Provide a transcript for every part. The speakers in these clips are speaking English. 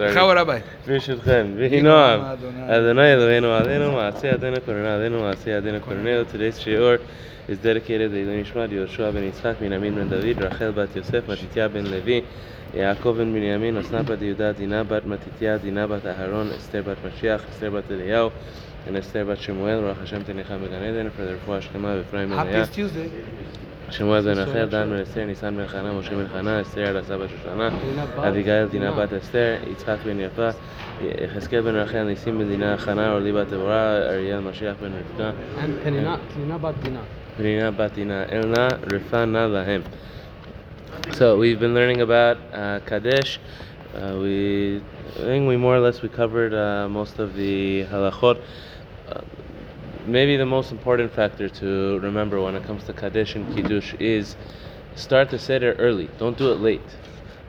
בכבוד רבי. ברשותכם, ויהי נועם. Adonai Eloheinu Aleinu, Maaseh Adenu Korona Aleinu, Maaseh Adenu Koroneu. Today's shiur is dedicated to Eloi Nishmat, Yoshua ben Yitzchak, Binyamin ben David, Rachel bat Yosef, Matitya ben Levi, Yaakov ben Binyamin, Osna bat Yehuda, Dina bat Matitya, Dina bat Aharon, Esther bat Mashiach, Esther bat Eliyahu, and Esther bat Shemuel, Baruch Hashem Tenicham Began Eden, for the refuah shlema, Ephraim ben Leah. Happiest Tuesday. שמואל בן אחר, דן בן אסתר, ניסן בן חנה, משה בן חנה, אסתר על הסבא שושנה, אביגיל דינה בת אסתר, יצחק בן יפה, יחזקאל בן רחל, ניסים בן דינה חנה, אורלי בת דבורה, אריאל משיח בן רבקה, And Penina, Penina Bat Dina. פנינה בת דינה, אלנה רפנה להם. So we've been learning about uh, Kadesh. Uh, we, I think we more or less we covered uh, most of the halachot. Maybe the most important factor to remember when it comes to Kadesh and Kiddush is start the Seder early. Don't do it late.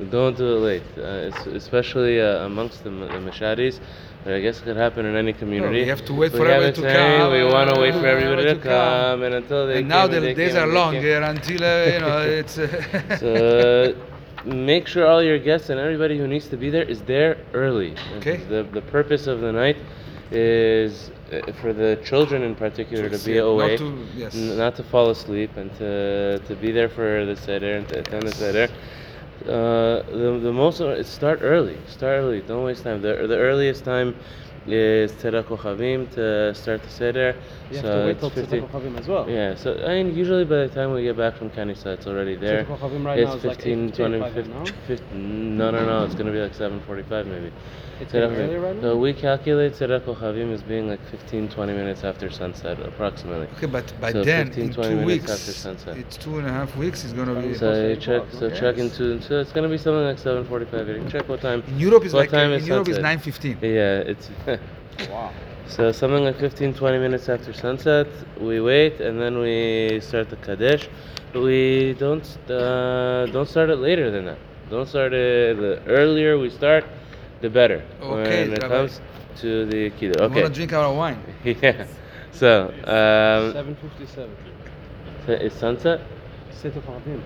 Don't do it late, uh, especially uh, amongst the, the Mashadis. But I guess it could happen in any community. we have to wait We for everybody to saying come, We want to wait for everybody to to come. come, and until they And now the days are they long until, uh, you know, it's... uh, So make sure all your guests and everybody who needs to be there is there early. Okay. The the purpose of the night is for the children in particular to be Not awake, to- yes. n- not to fall asleep, and to to be there for the seder and to attend the seder. Uh, the the most uh, start early. Start early. Don't waste time. The the earliest time is Tzeit HaKochavim to start the seder. You have so to wait it's till 15 Tzeit HaKochavim as well. yeah, so I mean, usually by the time we get back from Kanisa, it's already there. Tzeit HaKochavim right it's now is like 15, 20, 8:55, 50, no? 50, no, no, no, it's going to be like 7.45 maybe. It's Tzedakah- getting earlier right now? So we calculate Tzeit HaKochavim as being like 15, 20 minutes after sunset, approximately. okay, but by So then, 15, in 20 two minutes weeks, after sunset. it's two and a half weeks, it's going to be... So you check, so okay. check into, so it's going to be something like 7.45. Check what time. In Europe, it's what like, time in is Europe, it's sunset. 9.15. Yeah, it's... Wow. So something like 15, 20 minutes after sunset, we wait and then we start the Kadesh. But we don't uh, don't start it later than that. Don't start it the earlier we start, the better. Okay, when it Rabbi. comes to the Kiddush. I want to Okay. drink our wine. yeah. So um, 757. is sunset? Tzeit HaKochavim.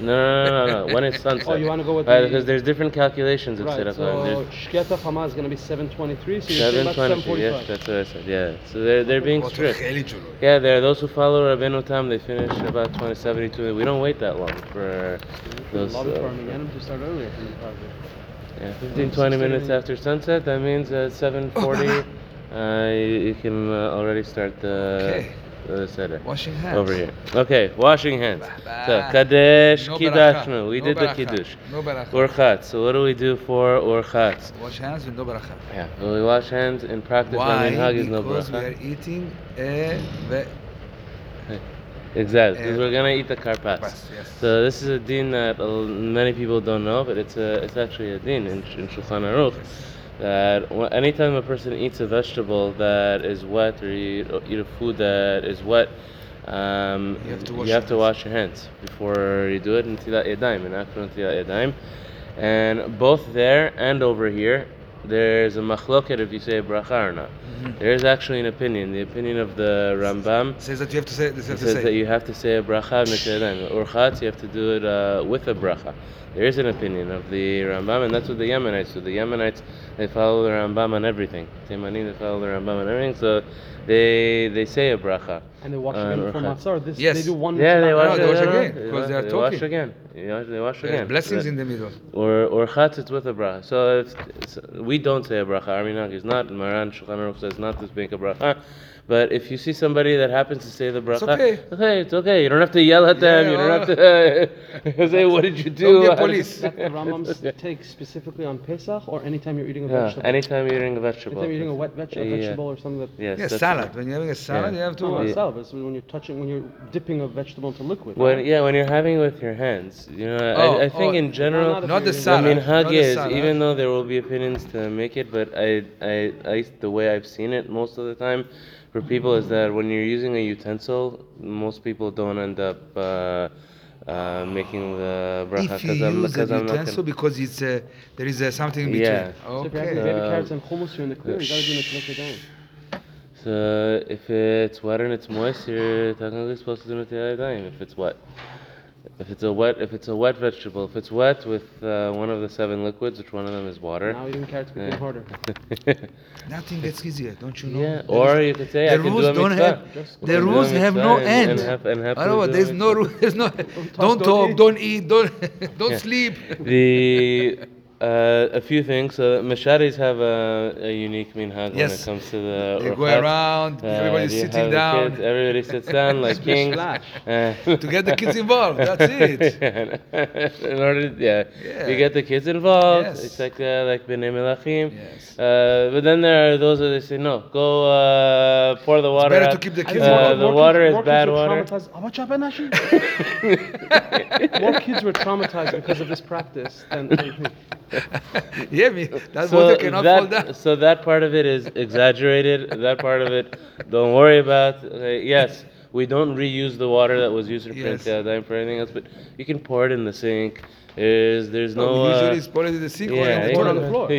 No, no, no, no. When it's sunset. oh, you want to go with right, the... Because there's different calculations of right, So Shkiat Hachama is going to be 723, so you're 745. Yes, that's what I said, yeah. So they're, they're being strict. Yeah, there are those who follow Rabbeinu Tam. They finish about 2072. We don't wait that long for those... Uh, to start earlier from the. Yeah, 15, 20 minutes after sunset. That means at 740, uh, you, you, can uh, already start the... Okay. Washing hands. Over here. Okay, washing hands. So. Kadesh No Kiddashnu. We No did the. Kiddush. No baracha. Urchatz. So what do we do for Urchatz? Wash hands with no baracha. Yeah, well, we wash hands in practice. Why? Minhag is no Because we are eating a... ve- Exactly, because we're gonna eat the karpas. Karpas, yes. So this is a din that many people don't know, but it's a it's actually a din in, in Shulchan Aruch that anytime a person eats a vegetable that is wet or you eat, a food that is wet, um, You have to you wash have your to wash your hands before you do it. Yadayim, and after ntilat yadayim, and both there and over here, there's a machloket if you say bracha or not. Mm-hmm. There is actually an opinion. The opinion of the Rambam Says that you have to say... This have to says that you have to say a bracha v'netiladayim. Urchatz, you have to do it uh, with a bracha. There is an opinion of the Rambam, and that's what the Yemenites do. The Yemenites, they follow the Rambam on everything. Temanim, they follow the Rambam on everything, so they they say a bracha. And they wash Uh, again for Urchatz. matzah. This, Yes. They do one Yeah, they wash, No, they wash no, no, again, because they are they wash talking. again. They wash, they wash There's again. blessings That- in the middle. or or chatz it's with a bracha. So it's, it's, we don't say a bracha. Our minhag is not. Maran Shulchan Aruch says not to make a bracha. But if you see somebody that happens to say the bracha, okay. okay, it's okay. You don't have to yell at them. Yeah, you don't or- have to say what did you do. Don't be a police. That the Rambam takes specifically on Pesach or anytime you're eating a Yeah, vegetable? anytime you're eating a vegetable. Anytime you're eating a wet veg- a Yeah. vegetable or something that... Yes, Yeah, salad. When you're having a salad, Yeah. you have to... No, not Yeah. salad, it's when you're touching, when you're dipping a vegetable into liquid. When right? yeah, when you're having it with your hands, you know, Oh, I, I think oh, in general, not Not the salad. I mean, hug is salad. even though there will be opinions to make it, but I, I, I, the way I've seen it most of the time for people is that when you're using a utensil, most people don't end up uh, uh, making the bracha If you I'm, use a because I'm not utensil gonna, because it's uh, there is uh, something in between. Yeah. So if you're Okay. Carrots and hummus, you're in the clear. You gotta do the so if it's wet and it's moist, you're technically supposed to do it with the yadayim if it's wet. If it's a wet, if it's a wet vegetable, if it's wet with uh, one of the seven liquids, which one of them is water. Now even carrots became Yeah. harder. Nothing gets easier, don't you know? yeah, or you could say I the can rules do a don't mitzvah. have Just I the can do a rules have mitzvah no and- end. And have, and happily Otherwise, do a there's no mitzvah. rule. There's no. Don't don't talk. eat. Don't eat. Don't don't sleep. the uh, a few things. So Mashadis have a, a unique minhag when it comes to the They go around. Uh, everybody's you sitting down kids, everybody sits down like kings. Uh, to get the kids involved. That's it. In order, yeah, Yeah. you get the kids involved. Yes. It's like uh, like b'nei melachim. Yes. Uh, but then there are those that say no, go uh, pour the water. better out. to keep the I kids think Uh, involved. the more water kids, is more bad kids were water. traumatized- Oh, what's up, More kids were traumatized because of this practice than anything. yeah, me. That so water cannot fall that, down. so that part of it is exaggerated. that part of it, don't worry about. Okay, yes, we don't reuse the water that was used for Yes. Prince Yadayim for anything else, but you can pour it in the sink. There's, there's no. No, usually uh, it's poured in the sink or yeah, in the it on the floor.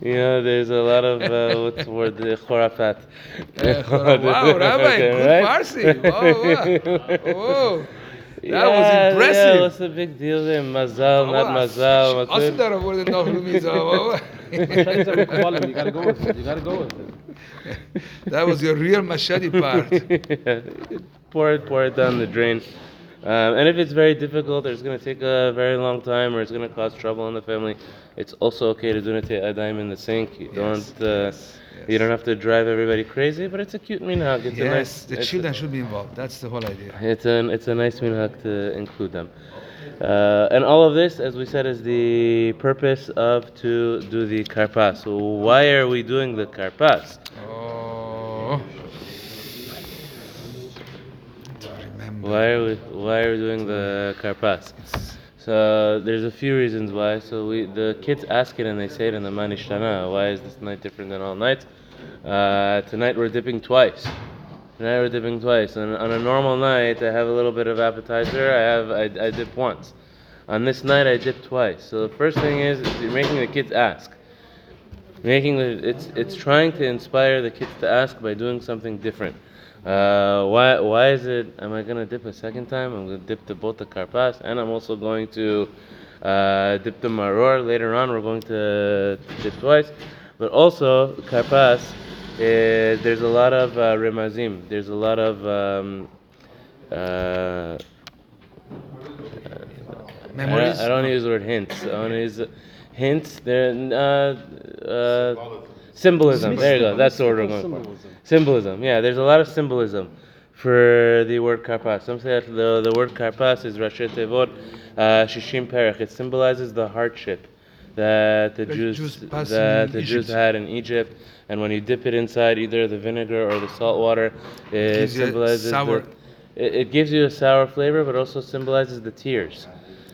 you know, there's a lot of uh, what's the word, the khurafat. Eh, wow, Rabbi, good Right? Farsi. Wow, wow. Whoa. That was impressive. Yeah, what's the big deal there? Mazal, not mazal. Aslında Matur. da burada Nahlumi zawa. Mashadis You gotta go with it. You gotta go with it. That was your real mashadi part. Pour it, pour it down the drain. Um, and if it's very difficult, or it's going to take a very long time, or it's going to cause trouble in the family, it's also okay to do nete adayim in the sink. You Yes, don't, uh, yes, you don't have to drive everybody crazy, but it's a cute minhag. It's a Yes, nice, the it's children A, should be involved. That's the whole idea. it's an, it's a nice minhag to include them. Uh, and all of this, as we said, is the purpose of to do the karpas. So why are we doing the karpas? Oh. To remember. Why are we why are we doing the karpas? So there's a few reasons why. So we the kids ask it and they say it in the manishtana. Why is this night different than all nights? Uh, tonight we're dipping twice. Tonight we're dipping twice. And on a normal night, I have a little bit of appetizer. I have I, I dip once. On this night, I dip twice. So the first thing is you're making the kids ask. Making the it's it's trying to inspire the kids to ask by doing something different. Uh, why why is it? Am I gonna dip a second time? I'm gonna dip the both the karpas, and I'm also going to uh, dip the maror. Later on, we're going to dip twice. But also karpas, is, there's a lot of uh, remazim. There's a lot of um, uh, Memories? I, I don't use the word hints. I want to use uh, hints. There, uh, uh, symbolism. There you go. That's the word I'm going for. Symbolism. Yeah, there's a lot of symbolism for the word karpas. Some say that the, the word karpas is Rashei Tevot uh, Shishim Perech. It symbolizes the hardship that the The Jews, Jews that the Jews had in Egypt. And when you dip it inside either the vinegar or the salt water, it Gives you a symbolizes sour- the, it, it gives you a sour flavor, but also symbolizes the tears.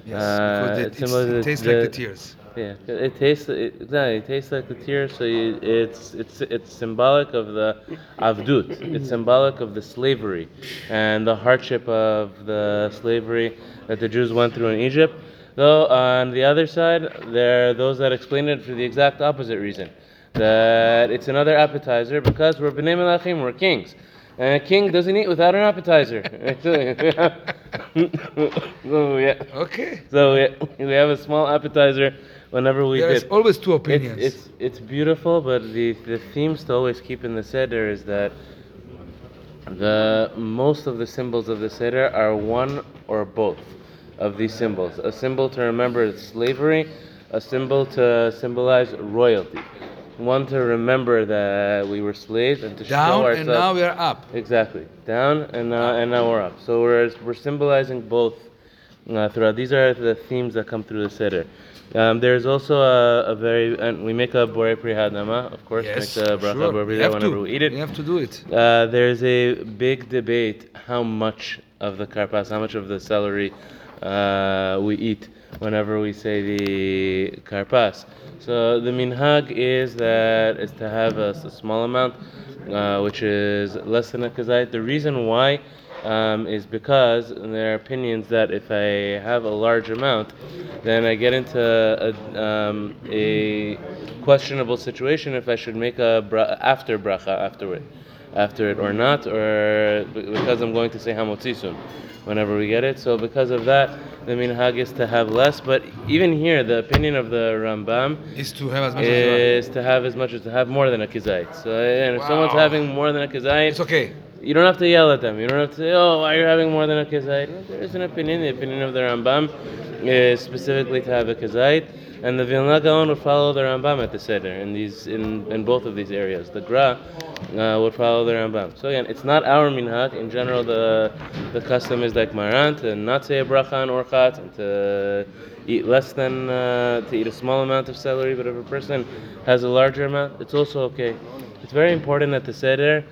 Yes, Uh, because it it, symbolizes it tastes like the- the tears. Yeah, it tastes it, exactly. It tastes like the tears. So you, it's it's it's symbolic of the avdut. It's symbolic of the slavery and the hardship of the slavery that the Jews went through in Egypt. Though on the other side, there are those that explain it for the exact opposite reason, that it's another appetizer because we're bnei melachim, we're kings. And a king doesn't eat without an appetizer. so, yeah. Okay. So we, we have a small appetizer whenever we There's always two It's, opinions. it's it's beautiful, but the the themes to always keep in the seder is that the most of the symbols of the seder are one or both of these symbols. A symbol to remember slavery, a symbol to symbolize royalty. One to remember that we were slaves and to show ourselves. Down and now we are up. Exactly. Down and now and now we're up. So we're we're symbolizing both uh, throughout. These are the themes that come through the seder. Um, there's also a, a very and we make a bore prihadama, of course. Yes, make the bracha sure. whenever to. we eat it. We have to do it. Uh, there's a big debate how much of the karpas, how much of the celery uh, we eat whenever we say the karpas. So the minhag is that is to have a small amount, uh, which is less than a kazait. The reason why um, is because there are opinions that if I have a large amount, then I get into a, um, a questionable situation if I should make a bra- after bracha afterward. after it or not, or because I'm going to say Hamotzi soon, whenever we get it. So because of that, the minhag is to have less. But even here, the opinion of the Rambam Is to have as much as to have as much as to have more than a kizait. So and if someone's having more than a kizait, It's okay. You don't have to yell at them. You don't have to say, "Oh, why are you having more than a kazait?" There is an opinion. The opinion of the Rambam is specifically to have a kazait, and the Vilna Gaon would follow the Rambam at the seder in these in, in both of these areas. The Gra uh, would follow the Rambam. So again, it's not our minhag. In general, the the custom is like Maran to not say a bracha on urchatz and to eat less than uh, to eat a small amount of celery. But if a person has a larger amount, it's also okay. It's very important at the seder.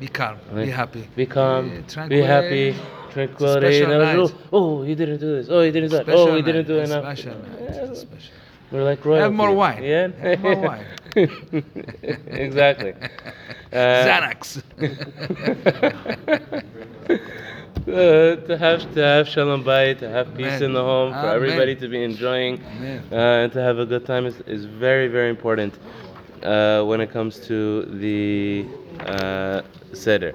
Be calm. Be happy. Be calm. Yeah, be happy. Tranquility. Never do, oh, he didn't do this. Oh, he didn't do that. Special Oh, he didn't do enough. Special night. Special. We're like royalty. Have more wine. Yeah. Have more wine. exactly. Uh, Xanax. uh, to have to have shalom bayit, to have peace Amen. in the home, for Amen. everybody to be enjoying, uh, and to have a good time is, is very very important uh, when it comes to the uh, seder.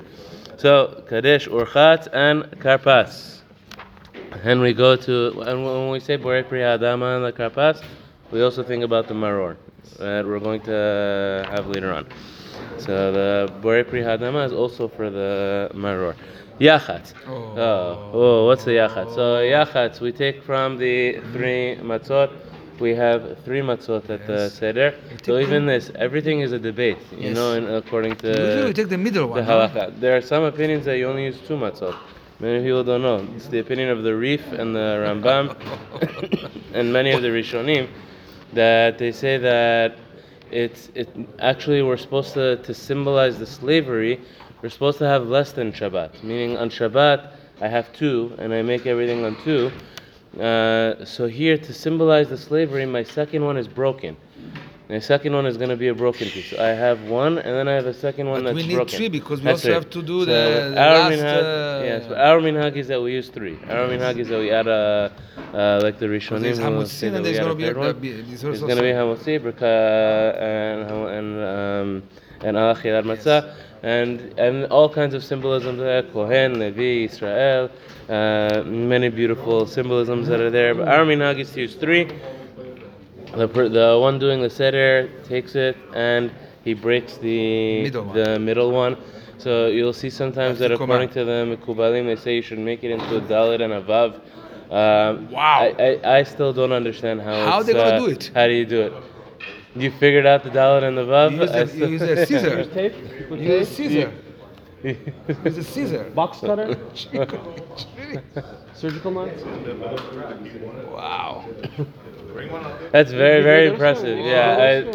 So kadesh, urchatz, and karpas. And we go to and when we say borei pri adama and the karpas, we also think about the maror that we're going to have later on. So the borei pri hadama is also for the maror. Yachatz. Oh. Oh, oh, what's the yachatz? So yachatz we take from the three matzot. We have three matzot at the Yes. seder. take So even this, everything is a debate. You Yes. know, and according to Usually we take the middle one. no? halakha. There are some opinions that you only use two matzot. Many people don't know. It's the opinion of the Rif and the Rambam and many of the Rishonim that they say that it's it actually we're supposed to to symbolize the slavery. We're supposed to have less than Shabbat, meaning on Shabbat I have two and I make everything on two. Uh, so here to symbolize the slavery, my second one is broken. My second one is going to be a broken piece. I have one, and then I have a second one But that's we need broken. three because we That's also it. have to do So the- the our last, minhag, uh, yes, but our minhag is that we use three. Our minhag is that we add a, uh, like the Rishonim. there's Hamotzi and there's gonna a be third a- one. be- there's going to be and and um, and alachil matzah, and and all kinds of symbolisms there. Kohen, Levi, Israel, uh, many beautiful symbolisms that are there. But our minhag is to use three. The, the one doing the seder takes it and he breaks the Middle one. the middle one. So you'll see sometimes that according to the Mikubalim, they say you should make it into a dalet and a vav. Um, Wow. I, I, I still don't understand how. How it's, they gonna uh, do it? How do you do it? You figured out the dalet and the vav. You use I a- still- you use a scissor. Use tape? You put Use a tape? scissor. Use a scissor. Box cutter? Surgical knife? wow. That's very, very Figure it out. impressive. Wow. Yeah,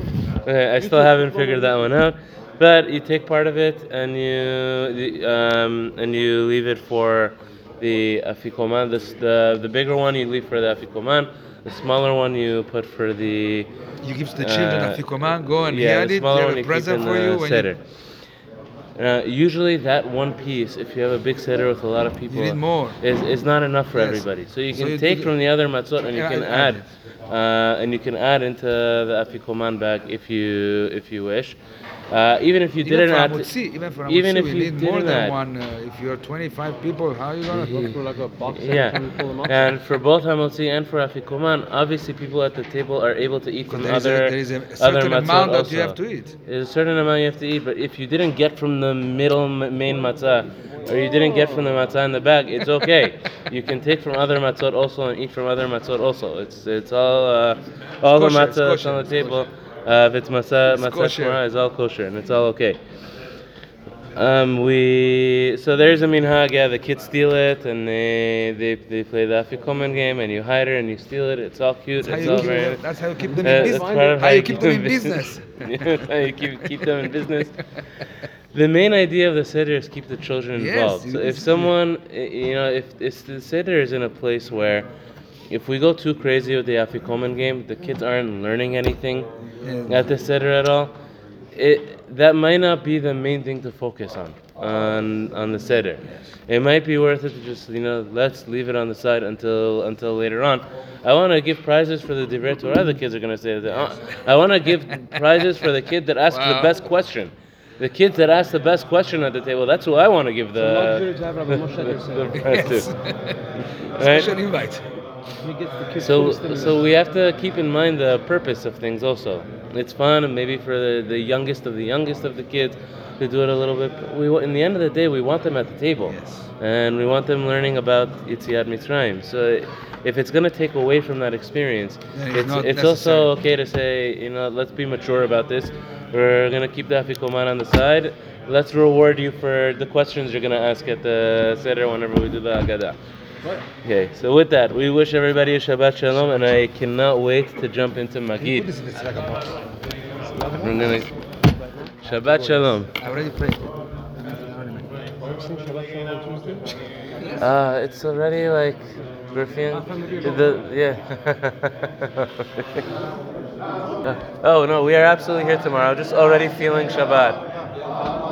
I, I still haven't figured that one out. But you take part of it and you um, and you leave it for the afikoman. This the the bigger one you leave for the afikoman. The smaller one you put for the You give to the children Uh, a fikoman, go and yeah, the it. They have a present for you. when seder. Uh, usually that one piece, if you have a big seder with a lot of people, need more. Is, is not enough for Yes. everybody. So you So can you take from the other matzot and you can I add, uh, and you can add into the afikoman bag if you if you wish. Uh, even if you Even didn't add, Hamotzi, even for even if you need more than one. Uh, if you're 25 people, how are you gonna? Look through like a box yeah, and pull them up. and for both hamotzi and for afikoman, obviously people at the table are able to eat from there is a, other there is a certain amount that you have to eat. There's a certain amount you have to eat, but if you didn't get from the middle m- main matzah, or you didn't get from the matzah in the bag, it's okay. you can take from other matzot also and eat from other matzot also. It's it's all uh, all the kosher, it's matzah that's on the table. Uh, if it's matzah It's shmara, is all kosher and it's all okay. Um, we so there's a minhag. Yeah, the kids steal it and they they, they play the afikoman game and you hide it and you steal it. It's all cute. That's how, you keep very. them, that's how you keep them in that's business. of How you keep them in business. Yeah, that's how you keep, keep them in business. The main idea of the seder is keep the children Yes, involved. So if someone, you know, if, if the seder is in a place where, if we go too crazy with the afikoman game, the kids aren't learning anything Yeah. at the seder at all. It that might not be the main thing to focus on on on the seder. It might be worth it to just you know let's leave it on the side until until later on. I want to give prizes for the divrei Torah. The kids are gonna say that. I want to give prizes for the kid that asks the best question. the kids that ask the best question at the table, that's who I want to give It's a the, to have Rabbi Moshe the, the so prize Yes. to. Right? Special invite. He gets the kids So, so we have to keep in mind the purpose of things also. It's fun, and maybe for the, the youngest of the youngest of the kids to do it a little bit. We, in the end of the day, we want them at the table, Yes. and we want them learning about Yetziat Mitzrayim. So, if it's going to take away from that experience, Then it's it's it's also okay to say, you know, let's be mature about this. We're going to keep the Afikoman on the side. Let's reward you for the questions you're going to ask at the Seder whenever we do the Agadah. Okay, so with that, we wish everybody a Shabbat Shalom, and I cannot wait to jump into Magid. this in the tzedakah box. We're gonna- Shabbat Shalom. I already prayed. Sing Shabbat Shalom? Uh, it's already like we're feeling the yeah. oh no, we are absolutely here tomorrow. Just already feeling Shabbat.